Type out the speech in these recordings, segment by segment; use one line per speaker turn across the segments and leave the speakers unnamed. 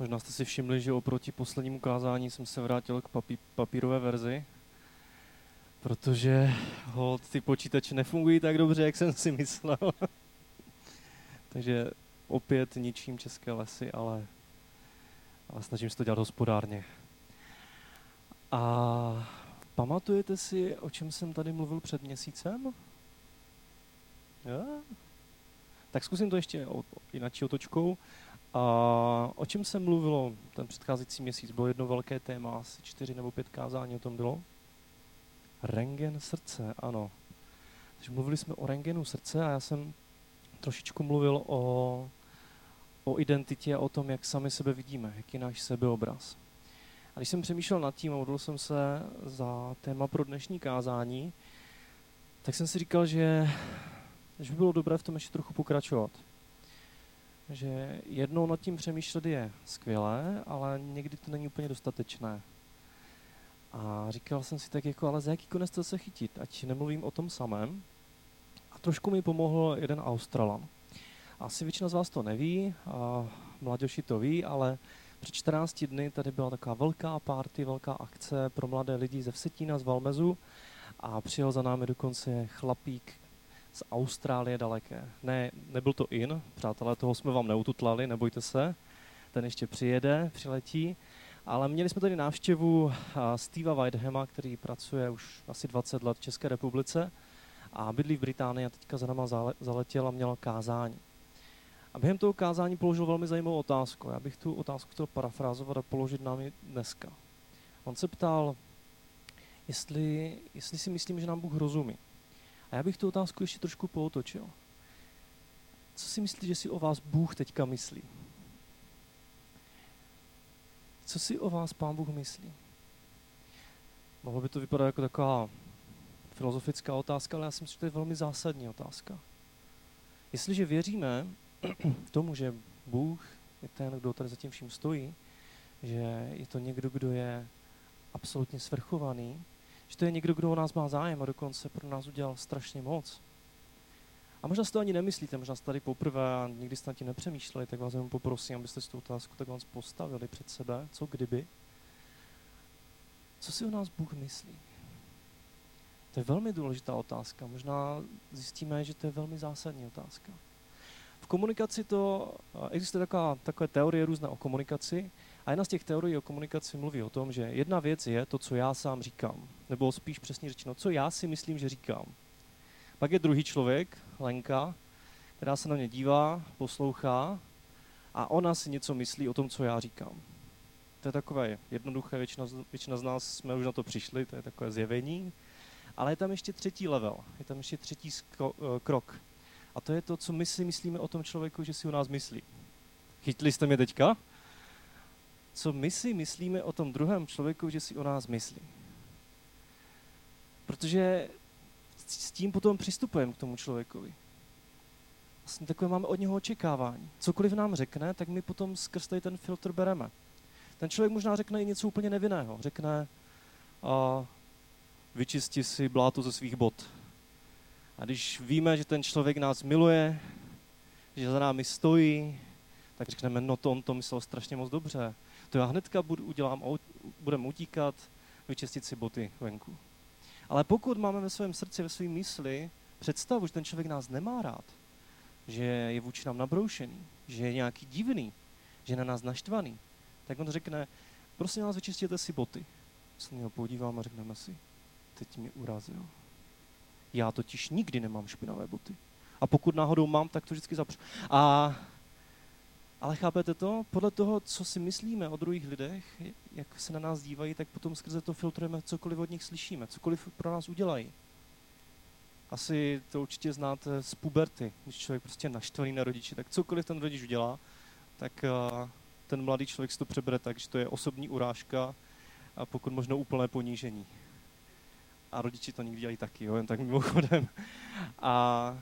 Možná jste si všimli, že oproti poslednímu kázání jsem se vrátil k papí- papírové verzi, protože hold, ty počítače nefungují tak dobře, jak jsem si myslel. Takže opět ničím české lesy, ale, ale snažím se to dělat hospodárně. A pamatujete si, o čem jsem tady mluvil před měsícem? Jo? Tak zkusím to ještě jinak otočkou. A o čem se mluvilo ten předcházející měsíc? Bylo jedno velké téma, asi čtyři nebo pět kázání o tom bylo. Rengen srdce, ano. Takže mluvili jsme o rengenu srdce a já jsem trošičku mluvil o, o identitě a o tom, jak sami sebe vidíme, jaký je náš sebeobraz. A když jsem přemýšlel nad tím a modlil jsem se za téma pro dnešní kázání, tak jsem si říkal, že, že by bylo dobré v tom ještě trochu pokračovat že jednou nad tím přemýšlet je skvělé, ale někdy to není úplně dostatečné. A říkal jsem si tak jako, ale za jaký konec to se chytit, ať nemluvím o tom samém. A trošku mi pomohl jeden Australan. Asi většina z vás to neví, a mladěši to ví, ale před 14 dny tady byla taková velká party, velká akce pro mladé lidi ze Vsetína, z Valmezu a přijel za námi dokonce chlapík, z Austrálie daleké. Ne, nebyl to in, přátelé, toho jsme vám neututlali, nebojte se, ten ještě přijede, přiletí, ale měli jsme tady návštěvu Steva Whitehama, který pracuje už asi 20 let v České republice a bydlí v Británii a teďka za náma zaletěl a měl kázání. A během toho kázání položil velmi zajímavou otázku. Já bych tu otázku chtěl parafrázovat a položit nám ji dneska. On se ptal, jestli, jestli si myslím, že nám Bůh rozumí. A já bych tu otázku ještě trošku pootočil. Co si myslíte, že si o vás Bůh teďka myslí? Co si o vás Pán Bůh myslí? Mohlo by to vypadat jako taková filozofická otázka, ale já si myslím, že to je velmi zásadní otázka. Jestliže věříme tomu, že Bůh je ten, kdo tady zatím vším stojí, že je to někdo, kdo je absolutně svrchovaný, že to je někdo, kdo o nás má zájem a dokonce pro nás udělal strašně moc. A možná si to ani nemyslíte, možná jste tady poprvé a nikdy jste na tím nepřemýšleli, tak vás jenom poprosím, abyste si tu otázku tak vás postavili před sebe. Co kdyby? Co si o nás Bůh myslí? To je velmi důležitá otázka. Možná zjistíme, že to je velmi zásadní otázka. V komunikaci to, existuje taková, takové teorie různé o komunikaci, a jedna z těch teorií o komunikaci mluví o tom, že jedna věc je to, co já sám říkám, nebo spíš přesně řečeno, co já si myslím, že říkám. Pak je druhý člověk, Lenka, která se na mě dívá, poslouchá a ona si něco myslí o tom, co já říkám. To je takové jednoduché, většina, většina z nás jsme už na to přišli, to je takové zjevení. Ale je tam ještě třetí level, je tam ještě třetí skro, eh, krok. A to je to, co my si myslíme o tom člověku, že si o nás myslí. Chytli jste mě teďka? co my si myslíme o tom druhém člověku, že si o nás myslí. Protože s tím potom přistupujeme k tomu člověkovi. Vlastně takové máme od něho očekávání. Cokoliv nám řekne, tak my potom skrz ten filtr bereme. Ten člověk možná řekne i něco úplně nevinného. Řekne, a vyčisti si bláto ze svých bod. A když víme, že ten člověk nás miluje, že za námi stojí, tak řekneme, no to on to myslel strašně moc dobře to já hnedka budu, udělám, budeme utíkat, vyčistit si boty venku. Ale pokud máme ve svém srdci, ve své mysli představu, že ten člověk nás nemá rád, že je vůči nám nabroušený, že je nějaký divný, že je na nás naštvaný, tak on řekne, prosím vás, vyčistěte si boty. Se na něho podívám a řekneme si, teď mě urazil. Já totiž nikdy nemám špinavé boty. A pokud náhodou mám, tak to vždycky zapřu. A ale chápete to? Podle toho, co si myslíme o druhých lidech, jak se na nás dívají, tak potom skrze to filtrujeme cokoliv od nich slyšíme, cokoliv pro nás udělají. Asi to určitě znáte z puberty, když člověk prostě naštvaný na rodiči, tak cokoliv ten rodič udělá, tak ten mladý člověk si to přebere tak, že to je osobní urážka a pokud možno úplné ponížení. A rodiči to někdy dělají taky, jo, jen tak mimochodem. A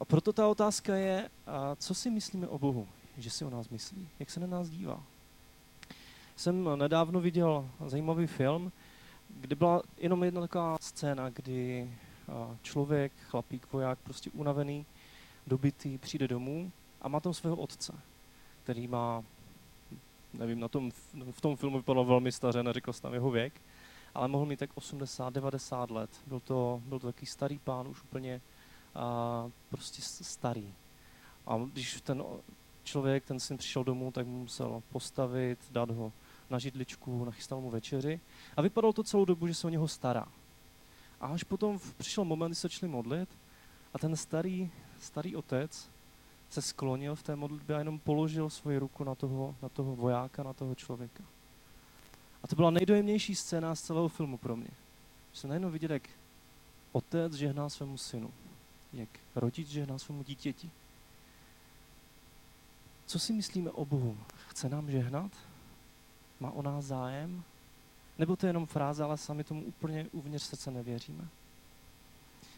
a proto ta otázka je, a co si myslíme o Bohu, že si o nás myslí, jak se na nás dívá. Jsem nedávno viděl zajímavý film, kde byla jenom jedna taková scéna, kdy člověk, chlapík, voják, prostě unavený, dobitý, přijde domů a má tam svého otce, který má nevím, na tom, v tom filmu vypadal velmi staře, neřekl jsem tam jeho věk, ale mohl mít tak 80, 90 let. Byl to, byl to takový starý pán, už úplně a, prostě starý. A když ten člověk, ten syn přišel domů, tak mu musel postavit, dát ho na židličku, nachystal mu večeři a vypadalo to celou dobu, že se o něho stará. A až potom přišel moment, kdy se začali modlit a ten starý, starý otec se sklonil v té modlitbě a jenom položil svoji ruku na toho, na toho vojáka, na toho člověka. A to byla nejdojemnější scéna z celého filmu pro mě. Jsem najednou viděl, jak otec žehná svému synu, jak rodič žehná svému dítěti. Co si myslíme o Bohu? Chce nám žehnat? Má o nás zájem? Nebo to je jenom fráze, ale sami tomu úplně uvnitř srdce nevěříme?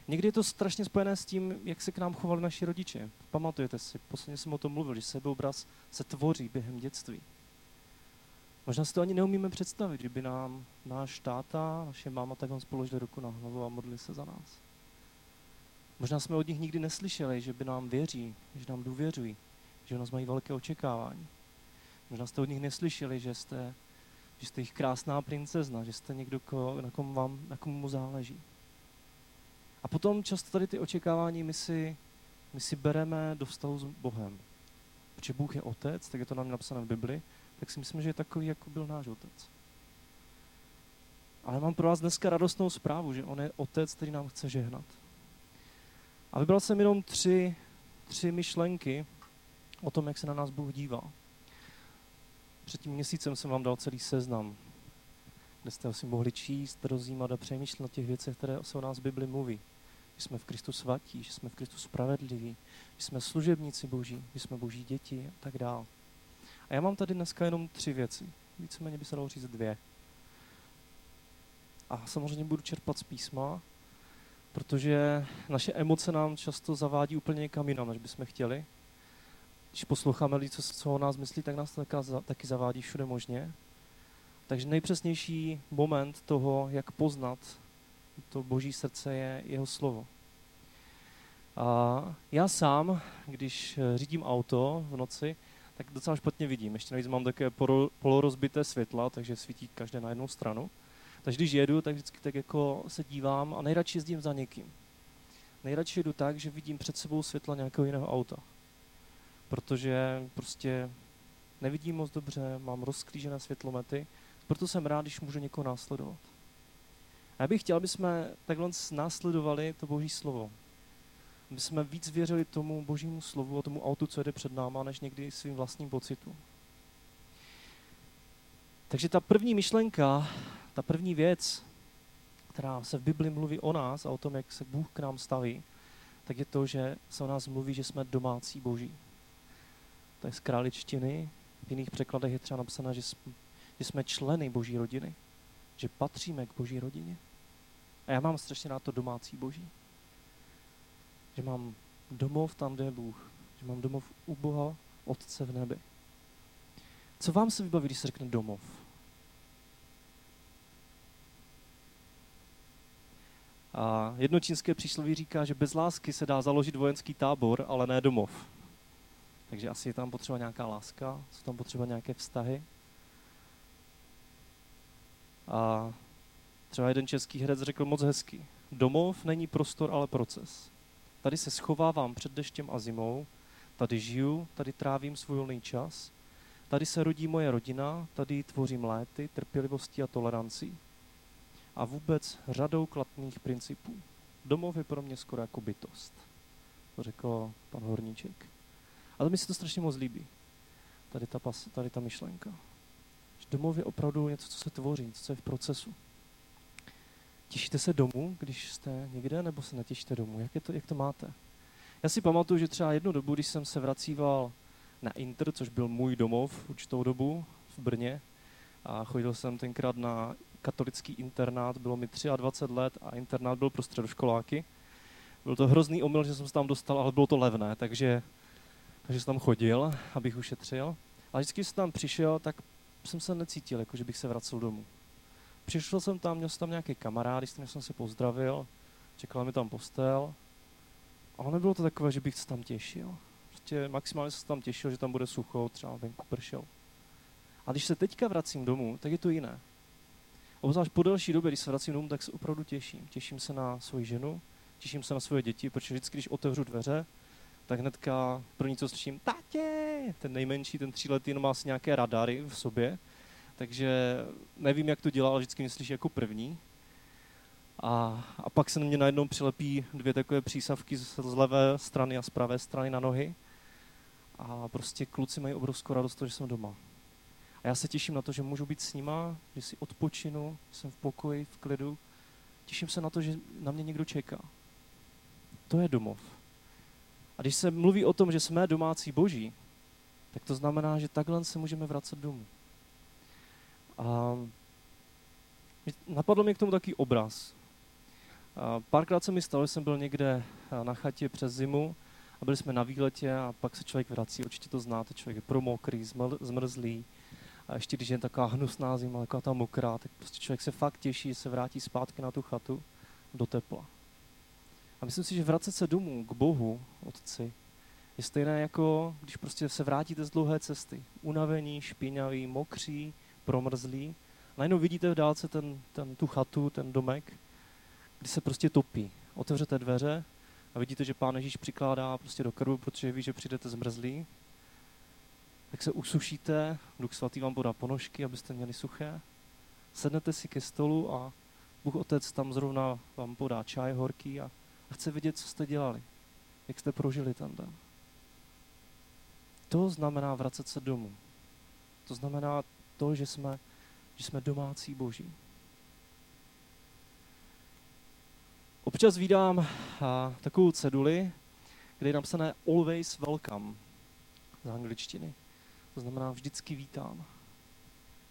Někdy je to strašně spojené s tím, jak se k nám chovali naši rodiče. Pamatujete si, posledně jsem o tom mluvil, že sebeobraz se tvoří během dětství. Možná si to ani neumíme představit, kdyby nám náš táta, naše máma takhle spoložili ruku na hlavu a modlili se za nás. Možná jsme od nich nikdy neslyšeli, že by nám věří, že nám důvěřují, že u nás mají velké očekávání. Možná jste od nich neslyšeli, že jste, že jste jich krásná princezna, že jste někdo, na kom vám, na komu mu záleží. A potom často tady ty očekávání my si, my si bereme do vztahu s Bohem. Protože Bůh je otec, tak je to nám napsané v Bibli, tak si myslím, že je takový, jako byl náš otec. Ale mám pro vás dneska radostnou zprávu, že on je otec, který nám chce žehnat. A vybral jsem jenom tři, tři myšlenky o tom, jak se na nás Bůh dívá. Před tím měsícem jsem vám dal celý seznam, kde jste si mohli číst, rozjímat a přemýšlet o těch věcech, které se o nás Bibli mluví. Že jsme v Kristu svatí, že jsme v Kristu spravedliví, že jsme služebníci Boží, že jsme Boží děti a tak dále. A já mám tady dneska jenom tři věci. Víceméně by se dalo říct dvě. A samozřejmě budu čerpat z písma, protože naše emoce nám často zavádí úplně někam jinam, než bychom chtěli. Když posloucháme lidi, co, co o nás myslí, tak nás to taky zavádí všude možně. Takže nejpřesnější moment toho, jak poznat to boží srdce, je jeho slovo. A já sám, když řídím auto v noci, tak docela špatně vidím. Ještě navíc mám také polorozbité světla, takže svítí každé na jednu stranu. Takže když jedu, tak vždycky tak jako se dívám a nejradši jezdím za někým. Nejradši jedu tak, že vidím před sebou světla nějakého jiného auta. Protože prostě nevidím moc dobře, mám rozklížené světlomety, proto jsem rád, když můžu někoho následovat. A já bych chtěl, aby jsme takhle následovali to Boží slovo aby jsme víc věřili tomu božímu slovu a tomu autu, co jede před náma, než někdy svým vlastním pocitům. Takže ta první myšlenka, ta první věc, která se v Bibli mluví o nás a o tom, jak se Bůh k nám staví, tak je to, že se o nás mluví, že jsme domácí boží. To je z králičtiny. V jiných překladech je třeba napsáno, že jsme, že jsme členy boží rodiny. Že patříme k boží rodině. A já mám strašně rád to domácí boží že mám domov tam, kde je Bůh, že mám domov u Boha, Otce v nebi. Co vám se vybaví, když se řekne domov? A jedno čínské přísloví říká, že bez lásky se dá založit vojenský tábor, ale ne domov. Takže asi je tam potřeba nějaká láska, jsou tam potřeba nějaké vztahy. A třeba jeden český herec řekl moc hezky. Domov není prostor, ale proces. Tady se schovávám před deštěm a zimou, tady žiju, tady trávím svůj volný čas, tady se rodí moje rodina, tady tvořím léty, trpělivostí a tolerancí a vůbec řadou kladných principů. Domov je pro mě skoro jako bytost, to řekl pan Horníček. Ale mi se to strašně moc líbí, tady ta, pas, tady ta myšlenka. Že domov je opravdu něco, co se tvoří, něco, co je v procesu. Těšíte se domů, když jste někde, nebo se netěšíte domů? Jak, je to, jak to máte? Já si pamatuju, že třeba jednu dobu, když jsem se vracíval na Inter, což byl můj domov určitou dobu v Brně, a chodil jsem tenkrát na katolický internát, bylo mi 23 let a internát byl pro středoškoláky. Byl to hrozný omyl, že jsem se tam dostal, ale bylo to levné, takže, takže jsem tam chodil, abych ušetřil. A vždycky, když jsem tam přišel, tak jsem se necítil, jako že bych se vracel domů přišel jsem tam, měl jsem tam nějaký kamarád, když jsem se pozdravil, čekal mi tam postel, ale nebylo to takové, že bych se tam těšil. Prostě maximálně jsem se tam těšil, že tam bude sucho, třeba venku pršel. A když se teďka vracím domů, tak je to jiné. Obzvlášť po delší době, když se vracím domů, tak se opravdu těším. Těším se na svoji ženu, těším se na svoje děti, protože vždycky, když otevřu dveře, tak hnedka první, co slyším, tatě, ten nejmenší, ten tříletý, má asi nějaké radary v sobě, takže nevím, jak to dělá, ale vždycky mě slyší jako první. A, a pak se na mě najednou přilepí dvě takové přísavky z, z levé strany a z pravé strany na nohy. A prostě kluci mají obrovskou radost toho, že jsem doma. A já se těším na to, že můžu být s nima, že si odpočinu, jsem v pokoji, v klidu. Těším se na to, že na mě někdo čeká. To je domov. A když se mluví o tom, že jsme domácí boží, tak to znamená, že takhle se můžeme vracet domů. A napadlo mě k tomu takový obraz. A párkrát se mi stalo, že jsem byl někde na chatě přes zimu a byli jsme na výletě a pak se člověk vrací, určitě to znáte, člověk je promokrý, zmrzlý a ještě když je taková hnusná zima, taková ta mokrá, tak prostě člověk se fakt těší, že se vrátí zpátky na tu chatu do tepla. A myslím si, že vracet se domů k Bohu, Otci, je stejné jako když prostě se vrátíte z dlouhé cesty. Unavení, špinavý, mokří, promrzlý. Najednou vidíte v dálce ten, ten, tu chatu, ten domek, kdy se prostě topí. Otevřete dveře a vidíte, že pán Ježíš přikládá prostě do krvu, protože ví, že přijdete zmrzlí. Tak se usušíte, Duch Svatý vám podá ponožky, abyste měli suché. Sednete si ke stolu a Bůh Otec tam zrovna vám podá čaj horký a chce vidět, co jste dělali, jak jste prožili ten den. To znamená vracet se domů. To znamená to, že jsme, že jsme domácí boží. Občas vydám takovou ceduli, kde je napsané always welcome z angličtiny. To znamená vždycky vítám.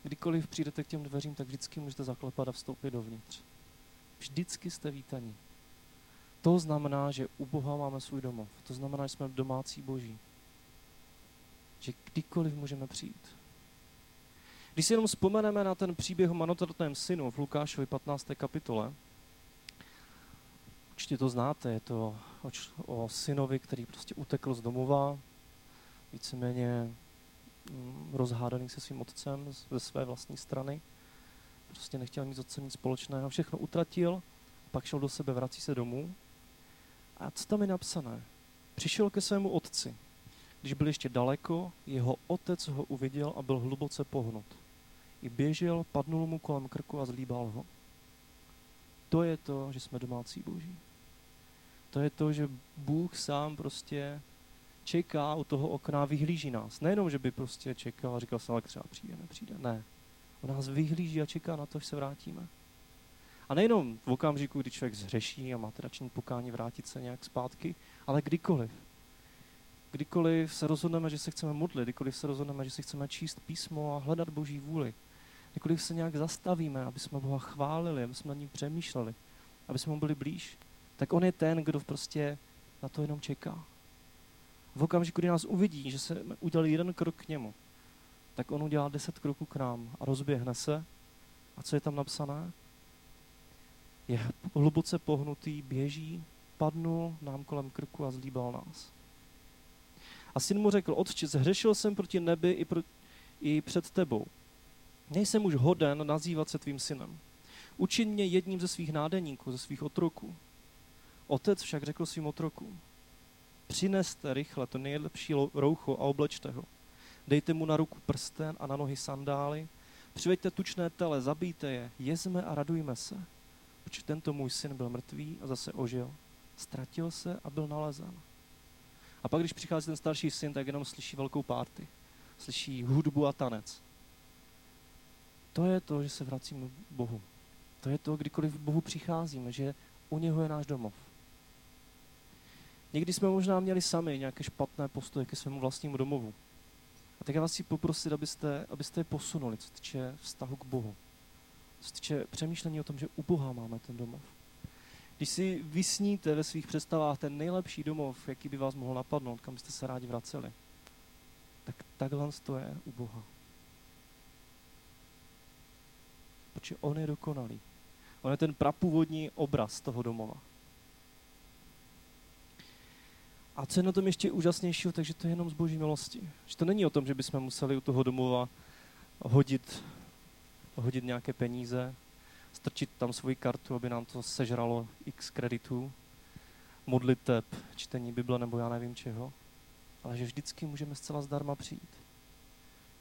Kdykoliv přijdete k těm dveřím, tak vždycky můžete zaklepat a vstoupit dovnitř. Vždycky jste vítaní. To znamená, že u Boha máme svůj domov. To znamená, že jsme domácí boží. Že kdykoliv můžeme přijít. Když si jenom vzpomeneme na ten příběh o manotratném synu v Lukášovi 15. kapitole, určitě to znáte, je to o, synovi, který prostě utekl z domova, víceméně mm, rozhádaný se svým otcem ze své vlastní strany. Prostě nechtěl mít s otcem nic společného, všechno utratil, pak šel do sebe, vrací se domů. A co tam je napsané? Přišel ke svému otci. Když byl ještě daleko, jeho otec ho uviděl a byl hluboce pohnut i běžel, padnul mu kolem krku a zlíbal ho. To je to, že jsme domácí boží. To je to, že Bůh sám prostě čeká u toho okna, vyhlíží nás. Nejenom, že by prostě čekal a říkal se, ale třeba přijde, nepřijde. Ne. On nás vyhlíží a čeká na to, že se vrátíme. A nejenom v okamžiku, kdy člověk zhřeší a má teda činit pokání vrátit se nějak zpátky, ale kdykoliv. Kdykoliv se rozhodneme, že se chceme modlit, kdykoliv se rozhodneme, že si chceme číst písmo a hledat Boží vůli, kdykoliv se nějak zastavíme, aby jsme Boha chválili, aby jsme na ní přemýšleli, aby jsme mu byli blíž, tak on je ten, kdo prostě na to jenom čeká. V okamžiku, kdy nás uvidí, že se udělali jeden krok k němu, tak on udělá deset kroků k nám a rozběhne se. A co je tam napsané? Je hluboce pohnutý, běží, padnul nám kolem krku a zlíbal nás. A syn mu řekl, otče, zhřešil jsem proti nebi i, pro, i před tebou. Nejsem už hoden nazývat se tvým synem. Učin mě jedním ze svých nádeníků, ze svých otroků. Otec však řekl svým otrokům, přineste rychle to nejlepší roucho a oblečte ho. Dejte mu na ruku prsten a na nohy sandály, přiveďte tučné tele, zabijte je, jezme a radujme se. Protože tento můj syn byl mrtvý a zase ožil. Ztratil se a byl nalezen. A pak, když přichází ten starší syn, tak jenom slyší velkou párty. Slyší hudbu a tanec. To je to, že se vracíme k Bohu. To je to, kdykoliv k Bohu přicházíme, že u něho je náš domov. Někdy jsme možná měli sami nějaké špatné postoje ke svému vlastnímu domovu. A tak já vás chci poprosit, abyste, abyste je posunuli, co týče vztahu k Bohu. Co týče přemýšlení o tom, že u Boha máme ten domov. Když si vysníte ve svých představách ten nejlepší domov, jaký by vás mohl napadnout, kam byste se rádi vraceli, tak takhle to je u Boha. Protože on je dokonalý. On je ten prapůvodní obraz toho domova. A co je na tom ještě úžasnějšího, takže to je jenom z boží milosti. Že to není o tom, že bychom museli u toho domova hodit, hodit nějaké peníze, strčit tam svoji kartu, aby nám to sežralo x kreditů, modliteb, čtení Bible nebo já nevím čeho, ale že vždycky můžeme zcela zdarma přijít.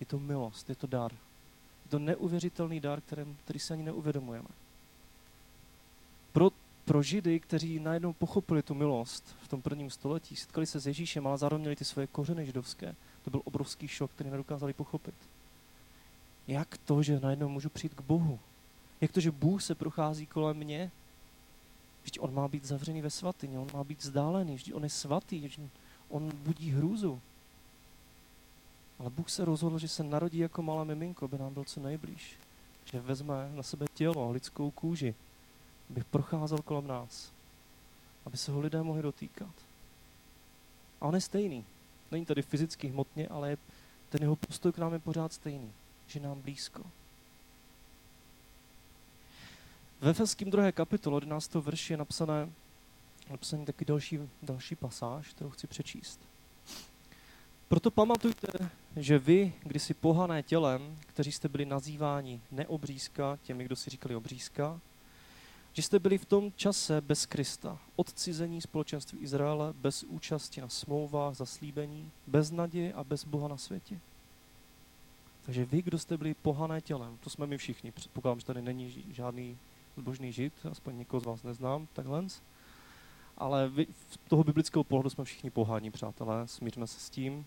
Je to milost, je to dar. To neuvěřitelný dar, který, který si ani neuvědomujeme. Pro, pro Židy, kteří najednou pochopili tu milost v tom prvním století, setkali se s Ježíšem, ale zároveň měli ty svoje kořeny židovské, to byl obrovský šok, který nedokázali pochopit. Jak to, že najednou můžu přijít k Bohu? Jak to, že Bůh se prochází kolem mě? Vždyť on má být zavřený ve svatyni, on má být vzdálený, vždyť on je svatý, on budí hrůzu. Ale Bůh se rozhodl, že se narodí jako malé miminko, aby nám byl co nejblíž. Že vezme na sebe tělo, lidskou kůži, aby procházel kolem nás. Aby se ho lidé mohli dotýkat. A on je stejný. Není tady fyzicky hmotně, ale ten jeho postoj k nám je pořád stejný. Že nám blízko. Ve Efeským druhé kapitole 11. verši je napsané, napsaný taky další, další pasáž, kterou chci přečíst. Proto pamatujte, že vy, kdysi pohané tělem, kteří jste byli nazýváni neobřízka, těmi, kdo si říkali obřízka, že jste byli v tom čase bez Krista, odcizení společenství Izraele, bez účasti na smlouvách, zaslíbení, bez naděje a bez Boha na světě. Takže vy, kdo jste byli pohané tělem, to jsme my všichni, předpokládám, že tady není žádný zbožný žid, aspoň někoho z vás neznám, takhle. Ale vy, z toho biblického pohledu jsme všichni poháni, přátelé, smířme se s tím.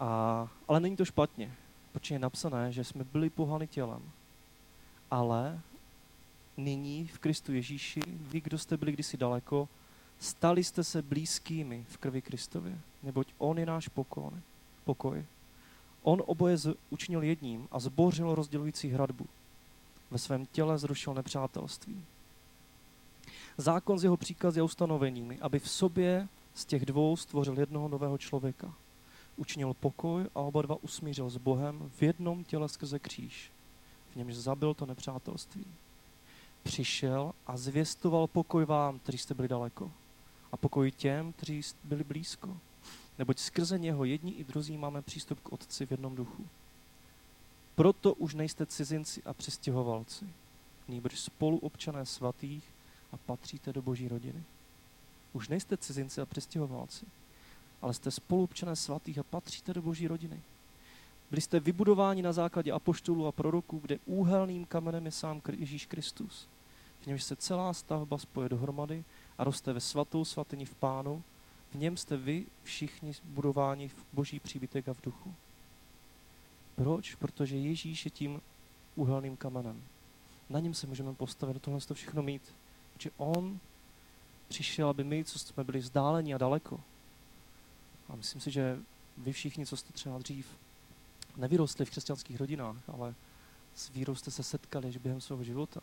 A, ale není to špatně, protože je napsané, že jsme byli pohany tělem. Ale nyní v Kristu Ježíši, vy, kdo jste byli kdysi daleko, stali jste se blízkými v krvi Kristově, neboť On je náš pokoj. pokoj. On oboje učinil jedním a zbořil rozdělující hradbu. Ve svém těle zrušil nepřátelství. Zákon z jeho příkazy a ustanoveními, aby v sobě z těch dvou stvořil jednoho nového člověka. Učinil pokoj a oba dva usmířil s Bohem v jednom těle skrze kříž. V němž zabil to nepřátelství. Přišel a zvěstoval pokoj vám, kteří jste byli daleko. A pokoj těm, kteří byli blízko. Neboť skrze něho jedni i druzí máme přístup k Otci v jednom duchu. Proto už nejste cizinci a přistěhovalci, nýbrž spoluobčané svatých a patříte do boží rodiny. Už nejste cizinci a přistěhovalci, ale jste spoluobčané svatých a patříte do boží rodiny. Byli jste vybudováni na základě apoštolů a proroků, kde úhelným kamenem je sám Ježíš Kristus. V němž se celá stavba spoje dohromady a roste ve svatou svatyni v pánu. V něm jste vy všichni budováni v boží příbytek a v duchu. Proč? Protože Ježíš je tím úhelným kamenem. Na něm se můžeme postavit, tohle to všechno mít. Protože on přišel, aby my, co jsme byli vzdáleni a daleko, a myslím si, že vy všichni, co jste třeba dřív nevyrostli v křesťanských rodinách, ale s vírou jste se setkali že během svého života,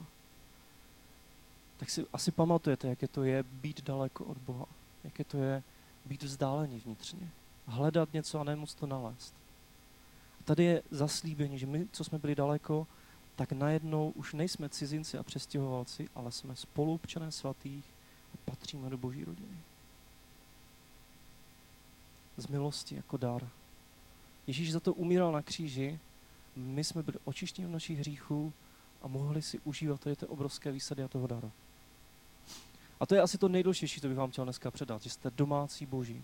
tak si asi pamatujete, jaké to je být daleko od Boha. Jaké to je být vzdálený vnitřně. Hledat něco a nemoc to nalézt tady je zaslíbení, že my, co jsme byli daleko, tak najednou už nejsme cizinci a přestěhovalci, ale jsme spolupčané svatých a patříme do boží rodiny. Z milosti jako dar. Ježíš za to umíral na kříži, my jsme byli očištěni v našich hříchů a mohli si užívat tady ty obrovské výsady a toho daru. A to je asi to nejdůležitější, co bych vám chtěl dneska předat, že jste domácí boží.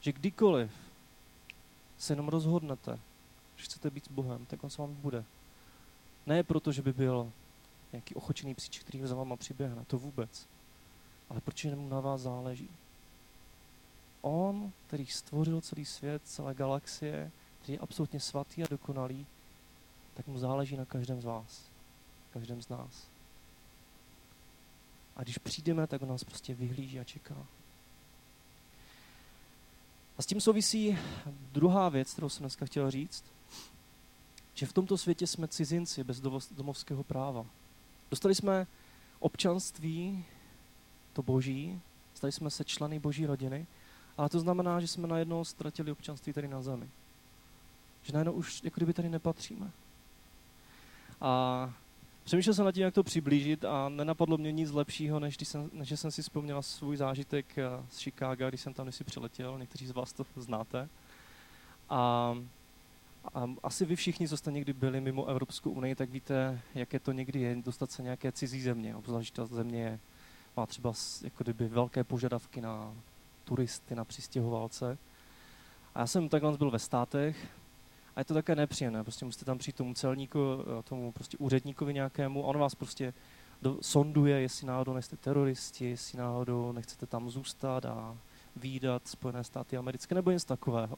Že kdykoliv se jenom rozhodnete, že chcete být s Bohem, tak on s vámi bude. Ne proto, že by byl nějaký ochočený psíček, který za váma přiběhne, to vůbec. Ale protože mu na vás záleží. On, který stvořil celý svět, celé galaxie, který je absolutně svatý a dokonalý, tak mu záleží na každém z vás, každém z nás. A když přijdeme, tak on nás prostě vyhlíží a čeká. A s tím souvisí druhá věc, kterou jsem dneska chtěl říct, že v tomto světě jsme cizinci bez domovského práva. Dostali jsme občanství, to boží, stali jsme se členy boží rodiny, ale to znamená, že jsme najednou ztratili občanství tady na zemi. Že najednou už jako kdyby tady nepatříme. A Přemýšlel jsem nad tím, jak to přiblížit a nenapadlo mě nic lepšího, než, když jsem, než jsem si vzpomněl svůj zážitek eh, z Chicaga, když jsem tam si přiletěl, někteří z vás to znáte. A A asi vy všichni, co jste někdy byli mimo Evropskou unii, tak víte, jaké to někdy je dostat se nějaké cizí země. Obzvlášť ta země má třeba jako kdyby velké požadavky na turisty, na přistěhovalce. A já jsem takhle byl ve státech a je to také nepříjemné. Prostě musíte tam přijít tomu celníku, eh, tomu prostě úředníkovi nějakému on vás prostě do, sonduje, jestli náhodou nejste teroristi, jestli náhodou nechcete tam zůstat a výdat Spojené státy americké nebo něco takového.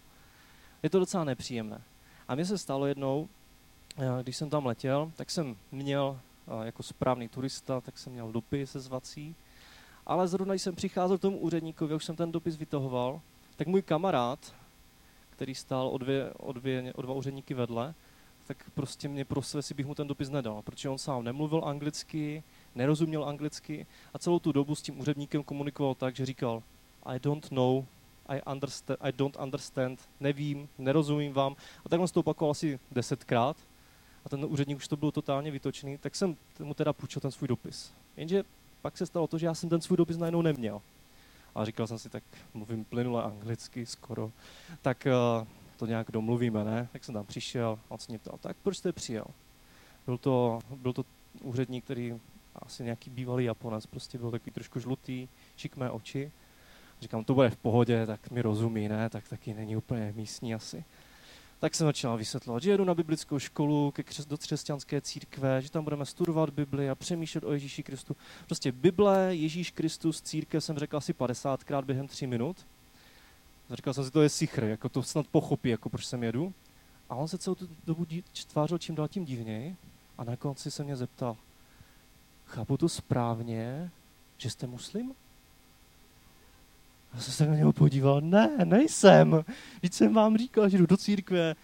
Je to docela nepříjemné. A mně se stalo jednou, eh, když jsem tam letěl, tak jsem měl eh, jako správný turista, tak jsem měl dopis se zvací, ale zrovna když jsem přicházel k tomu úředníkovi, už jsem ten dopis vytahoval, tak můj kamarád, který stál o, dvě, o, dvě, o dva úředníky vedle, tak prostě mě prosil, jestli bych mu ten dopis nedal, protože on sám nemluvil anglicky, nerozuměl anglicky a celou tu dobu s tím úředníkem komunikoval tak, že říkal I don't know, I, understand, I don't understand, nevím, nerozumím vám. A takhle jsem to opakoval asi desetkrát a ten úředník už to byl totálně vytočený, tak jsem mu teda půjčil ten svůj dopis. Jenže pak se stalo to, že já jsem ten svůj dopis najednou neměl. A říkal jsem si, tak mluvím plynule anglicky skoro, tak uh, to nějak domluvíme, ne? Tak jsem tam přišel a on se mě ptal, tak proč jste přijel? Byl to, byl to úředník, který asi nějaký bývalý Japonec, prostě byl takový trošku žlutý, šikmé oči. Říkám, to bude v pohodě, tak mi rozumí, ne? Tak taky není úplně místní asi tak jsem začal vysvětlovat, že jedu na biblickou školu ke křes, do křesťanské církve, že tam budeme studovat Bibli a přemýšlet o Ježíši Kristu. Prostě Bible, Ježíš Kristus, církev jsem řekl asi 50krát během tří minut. Říkal jsem si, to je sichr, jako to snad pochopí, jako proč sem jedu. A on se celou tu dobu tvářil čím dál tím divněji a na konci se mě zeptal, chápu to správně, že jste muslim? Já jsem se na něho podíval, ne, nejsem. Víc jsem vám říkal, že jdu do církve.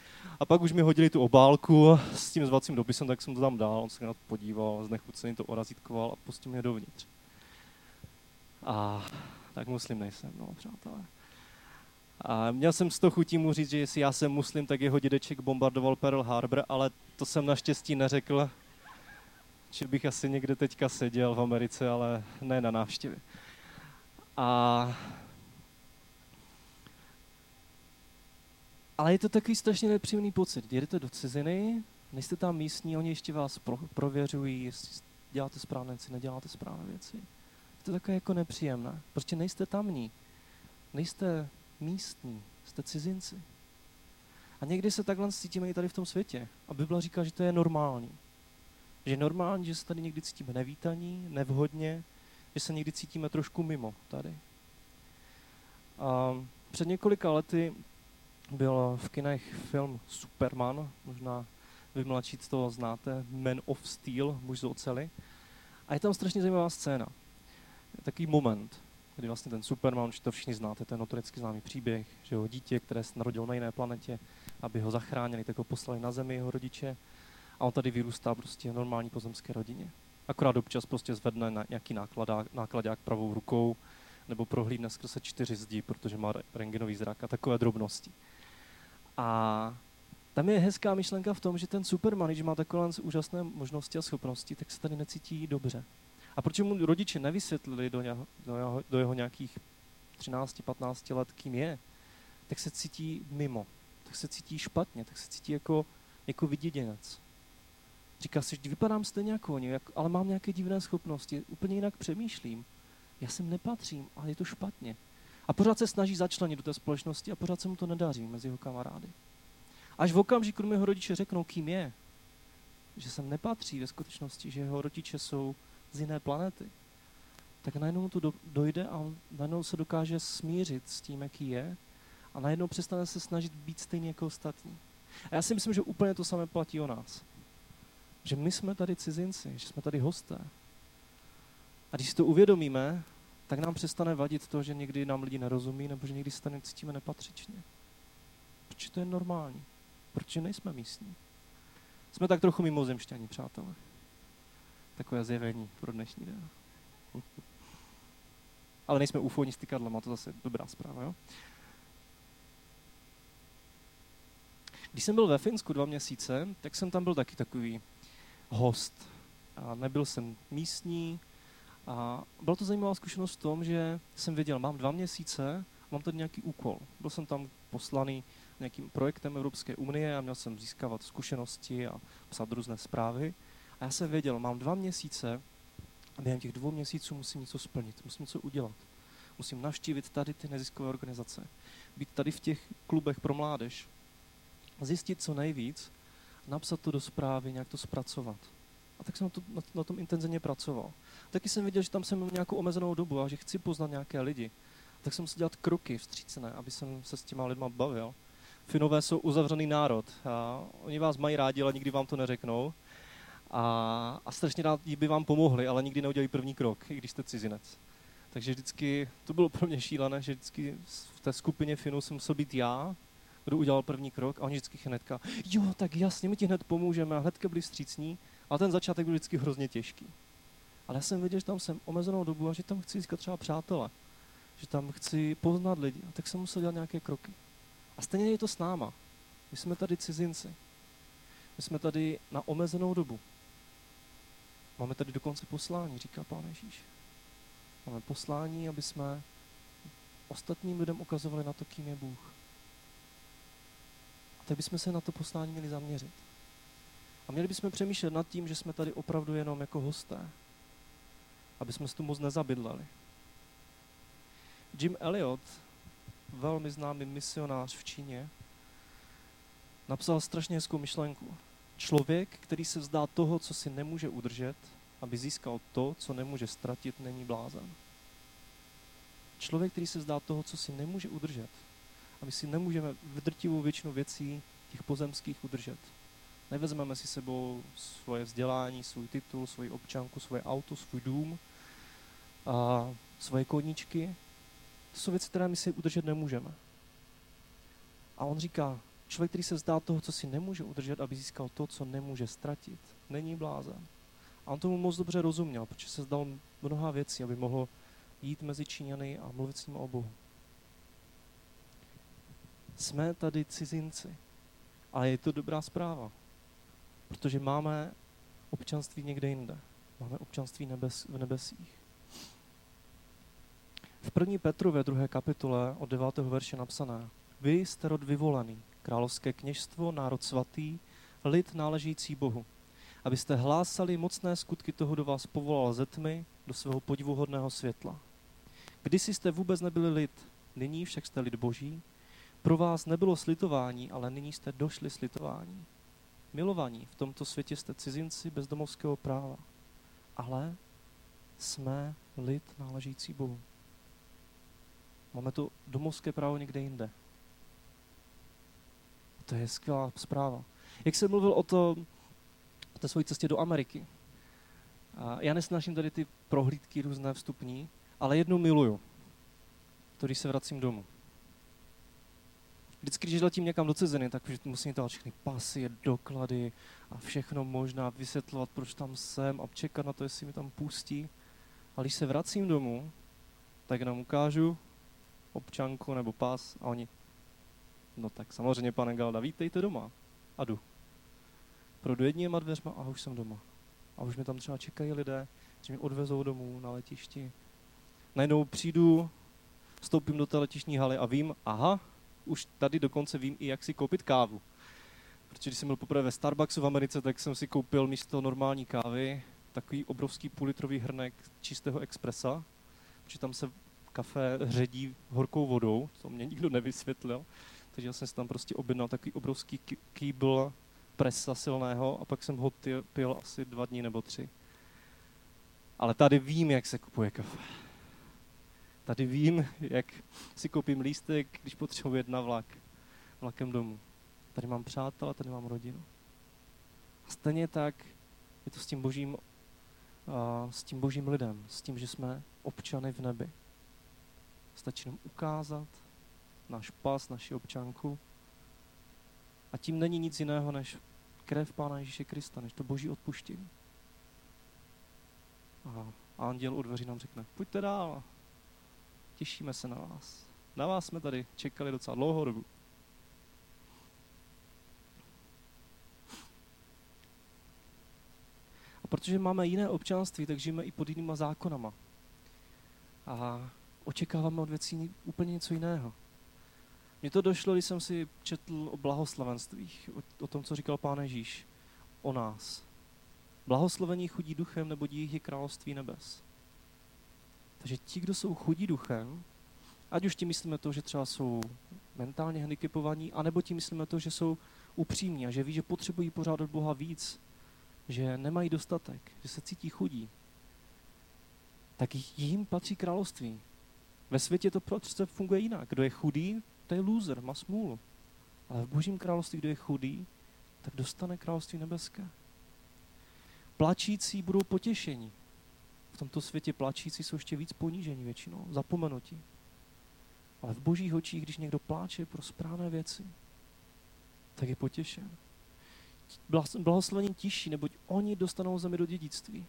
A pak už mi hodili tu obálku s tím zvacím dopisem, tak jsem to tam dal. On se na to podíval, znechucený to orazítkoval a pustil mě dovnitř. A tak muslim nejsem, no, přátelé. A měl jsem z toho chutí mu říct, že jestli já jsem muslim, tak jeho dědeček bombardoval Pearl Harbor, ale to jsem naštěstí neřekl, že bych asi někde teďka seděl v Americe, ale ne na návštěvě. A Ale je to takový strašně nepříjemný pocit. Jedete do ciziny, nejste tam místní, oni ještě vás pro, prověřují, jestli děláte správné věci, neděláte správné věci. Je to takové jako nepříjemné. Prostě nejste tamní. Nejste místní, jste cizinci. A někdy se takhle cítíme i tady v tom světě. A Bible říká, že to je normální. Že je normální, že se tady někdy cítíme nevítaní, nevhodně, že se někdy cítíme trošku mimo tady. A před několika lety byl v kinech film Superman, možná vy mladší toho znáte, Man of Steel, muž z ocely. A je tam strašně zajímavá scéna. Takový moment, kdy vlastně ten Superman, už to všichni znáte, ten notoricky známý příběh, že jeho dítě, které se narodilo na jiné planetě, aby ho zachránili, tak ho poslali na zemi jeho rodiče a on tady vyrůstá prostě v normální pozemské rodině. Akorát občas prostě zvedne na nějaký nákladák, nákladák pravou rukou nebo prohlídne skrze čtyři zdi, protože má rengenový zrak a takové drobnosti. A tam je hezká myšlenka v tom, že ten Superman, když má takové úžasné možnosti a schopnosti, tak se tady necítí dobře. A proč mu rodiče nevysvětlili do, něho, do, jeho, do jeho nějakých 13-15 let, kým je, tak se cítí mimo, tak se cítí špatně, tak se cítí jako, jako vyděděnec. Říká si, že vypadám stejně jako oni, ale mám nějaké divné schopnosti, úplně jinak přemýšlím. Já sem nepatřím, ale je to špatně. A pořád se snaží začlenit do té společnosti a pořád se mu to nedaří mezi jeho kamarády. Až v okamžiku, kdy jeho rodiče řeknou, kým je, že sem nepatří ve skutečnosti, že jeho rodiče jsou z jiné planety, tak najednou mu to dojde a on najednou se dokáže smířit s tím, jaký je a najednou přestane se snažit být stejný jako ostatní. A já si myslím, že úplně to samé platí o nás. Že my jsme tady cizinci, že jsme tady hosté. A když si to uvědomíme, tak nám přestane vadit to, že někdy nám lidi nerozumí, nebo že někdy se cítíme nepatřičně. Proč to je normální? Proč nejsme místní? Jsme tak trochu mimozemšťaní, přátelé. Takové zjevení pro dnešní den. Ale nejsme ufoni stykadlem, a to zase dobrá zpráva, jo? Když jsem byl ve Finsku dva měsíce, tak jsem tam byl taky takový host. A nebyl jsem místní, a byla to zajímavá zkušenost v tom, že jsem věděl, mám dva měsíce, mám tady nějaký úkol. Byl jsem tam poslaný nějakým projektem Evropské unie a měl jsem získávat zkušenosti a psat různé zprávy. A já jsem věděl, mám dva měsíce a během těch dvou měsíců musím něco splnit, musím něco udělat. Musím navštívit tady ty neziskové organizace, být tady v těch klubech pro mládež, zjistit co nejvíc, napsat to do zprávy, nějak to zpracovat. A tak jsem na, to, na, na tom intenzivně pracoval. Taky jsem viděl, že tam jsem nějakou omezenou dobu a že chci poznat nějaké lidi. Tak jsem musel dělat kroky vstřícné, aby jsem se s těma lidma bavil. Finové jsou uzavřený národ. A oni vás mají rádi, ale nikdy vám to neřeknou. A, a strašně rádi by vám pomohli, ale nikdy neudělají první krok, i když jste cizinec. Takže vždycky, to bylo pro mě šílené, že vždycky v té skupině Finů jsem musel být já, kdo udělal první krok a oni vždycky hnedka, jo, tak jasně, my ti hned pomůžeme a hnedka byli vstřícní, ale ten začátek byl vždycky hrozně těžký. Ale já jsem věděl, že tam jsem omezenou dobu a že tam chci získat třeba přátele, že tam chci poznat lidi, a tak jsem musel dělat nějaké kroky. A stejně je to s náma. My jsme tady cizinci. My jsme tady na omezenou dobu. Máme tady dokonce poslání, říká Pán Ježíš. Máme poslání, aby jsme ostatním lidem ukazovali na to, kým je Bůh. A tak bychom se na to poslání měli zaměřit. A měli bychom přemýšlet nad tím, že jsme tady opravdu jenom jako hosté. Aby jsme se tu moc nezabydleli. Jim Elliot, velmi známý misionář v Číně, napsal strašně hezkou myšlenku. Člověk, který se vzdá toho, co si nemůže udržet, aby získal to, co nemůže ztratit, není blázen. Člověk, který se vzdá toho, co si nemůže udržet, a my si nemůžeme v drtivou většinu věcí těch pozemských udržet. Nevezmeme si sebou svoje vzdělání, svůj titul, svoji občanku, svoje auto, svůj dům, a svoje koníčky. To jsou věci, které my si udržet nemůžeme. A on říká, člověk, který se vzdá toho, co si nemůže udržet, aby získal to, co nemůže ztratit, není blázen. A on tomu moc dobře rozuměl, protože se zdal mnoha věcí, aby mohl jít mezi Číňany a mluvit s ním o Bohu. Jsme tady cizinci. A je to dobrá zpráva, protože máme občanství někde jinde. Máme občanství nebes, v nebesích. V první Petru ve druhé kapitole od 9. verše napsané Vy jste rod vyvolený, královské kněžstvo, národ svatý, lid náležící Bohu abyste hlásali mocné skutky toho, kdo vás povolal ze tmy do svého podivuhodného světla. Kdysi jste vůbec nebyli lid, nyní však jste lid boží. Pro vás nebylo slitování, ale nyní jste došli slitování. Milovaní, v tomto světě jste cizinci bez domovského práva. Ale jsme lid náležící Bohu. Máme to domovské právo někde jinde. A to je skvělá zpráva. Jak jsem mluvil o tom, po té své cestě do Ameriky. A já nesnáším tady ty prohlídky různé vstupní, ale jednu miluju. To, když se vracím domů. Vždycky, když letím někam do ciziny, tak musím dát všechny pasy, doklady a všechno možná vysvětlovat, proč tam jsem a čekat na to, jestli mi tam pustí. A když se vracím domů, tak jenom ukážu občanku nebo pas a oni, no tak samozřejmě, pane Galda, vítejte doma. A jdu projdu jedníma dveřma a už jsem doma. A už mě tam třeba čekají lidé, že mě odvezou domů na letišti. Najednou přijdu, vstoupím do té letišní haly a vím, aha, už tady dokonce vím i, jak si koupit kávu. Protože když jsem byl poprvé ve Starbucksu v Americe, tak jsem si koupil místo normální kávy takový obrovský půlitrový hrnek čistého expresa, protože tam se kafe ředí horkou vodou, to mě nikdo nevysvětlil, takže já jsem si tam prostě objednal takový obrovský kýbl presa silného a pak jsem ho pil asi dva dní nebo tři. Ale tady vím, jak se kupuje kafe. Tady vím, jak si koupím lístek, když potřebuji jet na vlak, vlakem domů. Tady mám přátelé, tady mám rodinu. A stejně tak je to s tím božím, a s tím božím lidem, s tím, že jsme občany v nebi. Stačí nám ukázat náš pas, naši občanku a tím není nic jiného než krev Pána Ježíše Krista, než to boží odpuštění. A anděl u dveří nám řekne, pojďte dál, těšíme se na vás. Na vás jsme tady čekali docela dlouhou dobu. A protože máme jiné občanství, tak žijeme i pod jinýma zákonama. A očekáváme od věcí úplně něco jiného. Mně to došlo, když jsem si četl o blahoslavenstvích, o, o tom, co říkal Pán Ježíš o nás. Blahoslovení chudí duchem, nebo jich je království nebes. Takže ti, kdo jsou chudí duchem, ať už tím myslíme to, že třeba jsou mentálně handicapovaní, anebo tím myslíme to, že jsou upřímní a že ví, že potřebují pořád od Boha víc, že nemají dostatek, že se cítí chudí, tak jim patří království. Ve světě to prostě funguje jinak. Kdo je chudý, to je loser, má smůlu. Ale v božím království, kdo je chudý, tak dostane království nebeské. Plačící budou potěšení. V tomto světě plačící jsou ještě víc ponížení většinou, zapomenutí. Ale v božích očích, když někdo pláče pro správné věci, tak je potěšen. Blahoslovení tiší, neboť oni dostanou zemi do dědictví.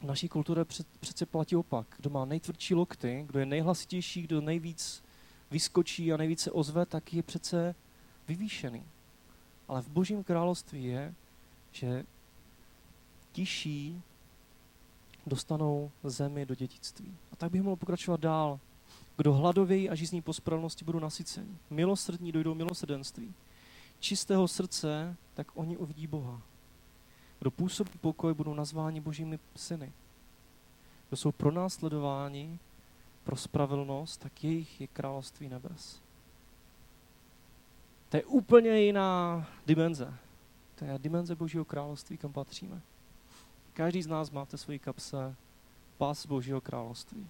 V naší kultuře přece platí opak. Kdo má nejtvrdší lokty, kdo je nejhlasitější, kdo nejvíc vyskočí a nejvíce ozve, tak je přece vyvýšený. Ale v božím království je, že tiší dostanou zemi do dědictví. A tak bych mohl pokračovat dál. Kdo hladovějí a žízní po spravedlnosti, budou nasyceni. Milosrdní dojdou milosrdenství. Čistého srdce, tak oni uvidí Boha. Kdo působí pokoj, budou nazváni božími syny. Kdo jsou pronásledováni pro spravedlnost, tak jejich je království nebes. To je úplně jiná dimenze. To je dimenze Božího království, kam patříme. Každý z nás má v té své kapse pas Božího království.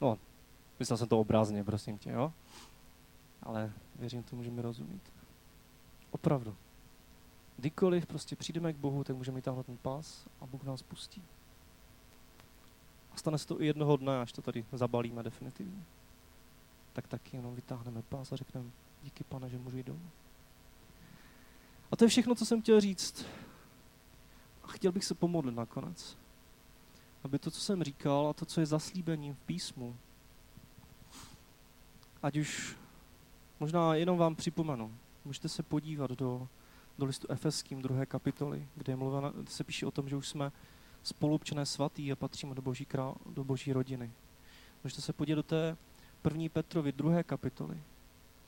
No, myslel jsem to obrazně, prosím tě, jo? Ale věřím tomu, že mi rozumíte. Opravdu. Kdykoliv prostě přijdeme k Bohu, tak můžeme táhnout ten pás a Bůh nás pustí. A stane se to i jednoho dne, až to tady zabalíme definitivně. Tak taky jenom vytáhneme pás a řekneme, díky pane, že můžu jít domů. A to je všechno, co jsem chtěl říct. A chtěl bych se pomodlit nakonec. Aby to, co jsem říkal a to, co je zaslíbením v písmu, ať už možná jenom vám připomenu, můžete se podívat do, do listu Efeským druhé kapitoly, kde je mluvena, se píše o tom, že už jsme spolupčené svatý a patříme do boží, král, do boží rodiny. Můžete se podívat do té první Petrovi druhé kapitoly,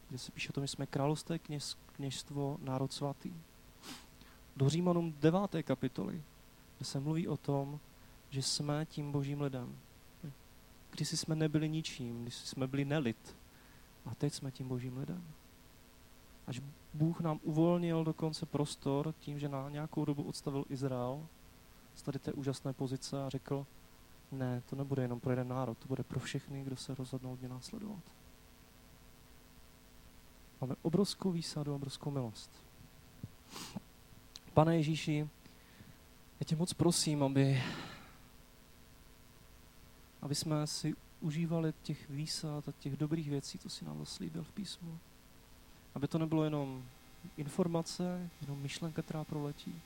kde se píše o tom, že jsme královské kněž, kněžstvo, národ svatý. Do Římanům deváté kapitoly, kde se mluví o tom, že jsme tím božím lidem. Když jsme nebyli ničím, když jsme byli nelit, a teď jsme tím božím lidem. Až Bůh nám uvolnil dokonce prostor tím, že na nějakou dobu odstavil Izrael z tady té úžasné pozice a řekl, ne, to nebude jenom pro jeden národ, to bude pro všechny, kdo se rozhodnou mě následovat. Máme obrovskou výsadu, obrovskou milost. Pane Ježíši, já tě moc prosím, aby, aby jsme si užívali těch výsad a těch dobrých věcí, co si nám zaslíbil v písmu. Aby to nebylo jenom informace, jenom myšlenka, která proletí,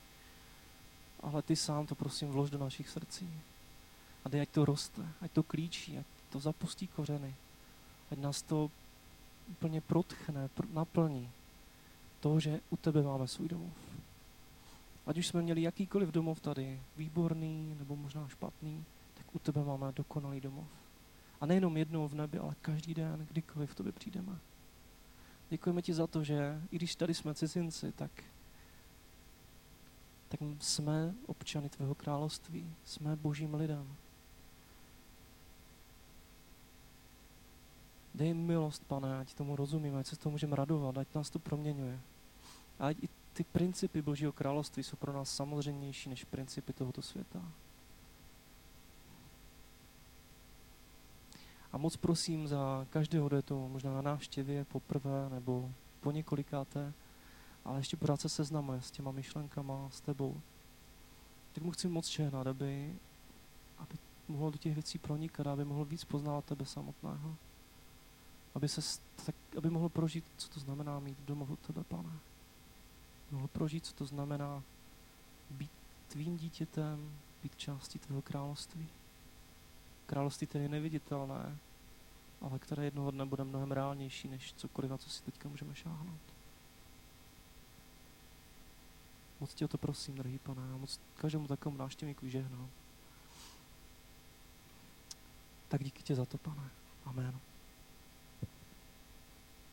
ale ty sám to prosím vlož do našich srdcí. A dej, ať to roste, ať to klíčí, ať to zapustí kořeny, ať nás to úplně protchne, pr- naplní to, že u tebe máme svůj domov. Ať už jsme měli jakýkoliv domov tady, výborný nebo možná špatný, tak u tebe máme dokonalý domov. A nejenom jednou v nebi, ale každý den, kdykoliv v tobě přijdeme. Děkujeme ti za to, že i když tady jsme cizinci, tak, tak jsme občany tvého království, jsme božím lidem. Dej milost, pane, ať tomu rozumíme, ať se tomu můžeme radovat, ať nás to proměňuje. A ať i ty principy Božího království jsou pro nás samozřejmější než principy tohoto světa. A moc prosím za každého, kdo je to možná na návštěvě poprvé nebo po několikáté, ale ještě pořád se seznamuje s těma myšlenkama, s tebou. Tak mu chci moc čehnat, aby, aby mohl do těch věcí pronikat, aby mohl víc poznávat tebe samotného. Aby, se, tak, aby mohl prožít, co to znamená mít domov od tebe, pane. Mohl prožít, co to znamená být tvým dítětem, být částí tvého království království, které je neviditelné, ale které jednoho dne bude mnohem reálnější, než cokoliv, na co si teďka můžeme šáhnout. Moc tě o to prosím, drahý pane, a moc každému takovému návštěvníku žehnám. Tak díky tě za to, pane. Amen.